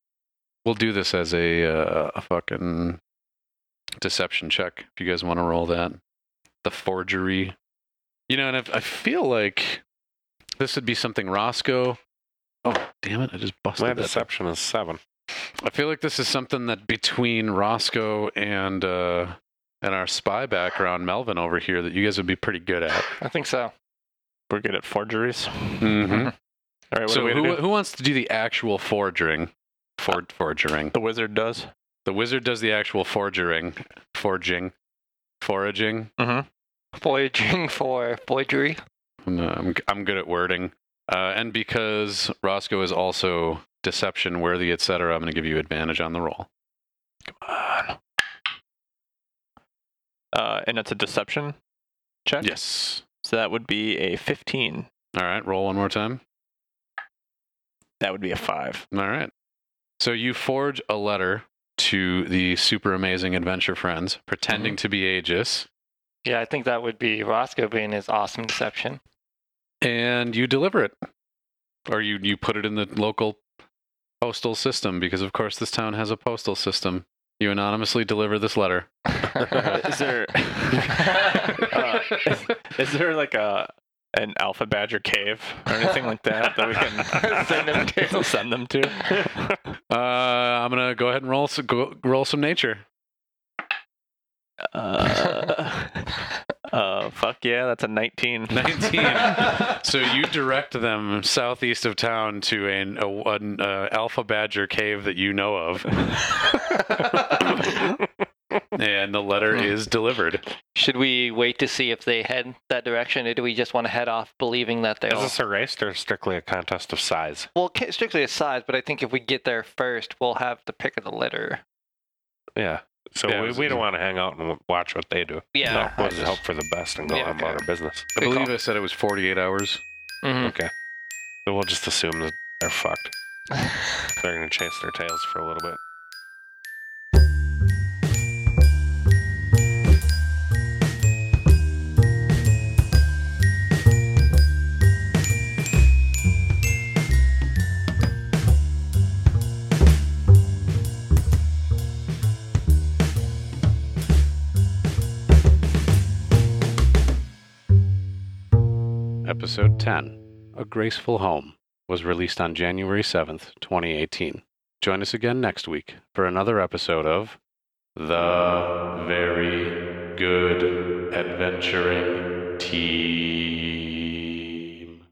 we'll do this as a uh, a fucking deception check if you guys want to roll that. The forgery, you know, and if, I feel like this would be something Roscoe. Oh damn it! I just busted My that. deception is seven. I feel like this is something that between Roscoe and uh, and our spy background, Melvin over here, that you guys would be pretty good at. I think so. We're good at forgeries. Mm-hmm. All right. What So who, do? who wants to do the actual forging? For, forgering. The wizard does. The wizard does the actual forgering. Forging. Foraging. Mm-hmm. Voyaging for forgery. I'm, uh, I'm, I'm good at wording. Uh, and because Roscoe is also deception worthy, etc., I'm going to give you advantage on the roll. Come on. Uh, and it's a deception check. Yes. So that would be a 15. All right, roll one more time. That would be a five. All right. So you forge a letter to the super amazing adventure friends, pretending to be Aegis, Yeah, I think that would be Roscoe being his awesome deception. and you deliver it. Or you, you put it in the local postal system, because of course this town has a postal system. You anonymously deliver this letter. is there uh, is, is there like a an alpha badger cave or anything like that that we can Send them to. send them to? Uh, I'm gonna go ahead and roll some, go, roll some nature. Uh, uh, fuck yeah, that's a 19. 19. so you direct them southeast of town to an, a, an uh, alpha badger cave that you know of, and the letter is delivered. Should we wait to see if they head that direction, or do we just want to head off believing that they'll? this a race or strictly a contest of size? Well, strictly a size, but I think if we get there first, we'll have the pick of the litter. Yeah. So Yeah, we, we don't want to hang out and watch what they do. Yeah. No, we'll just hope for the best and go Yeah, on about okay. our business. I Good believe call. I said it was 48 hours. Mhm. Okay. So we'll just assume that they're fucked. They're gonna chase their tails for a little bit. Episode 10 A Graceful Home was released on January 7th, 2018. Join us again next week for another episode of The Very Good Adventuring Tea.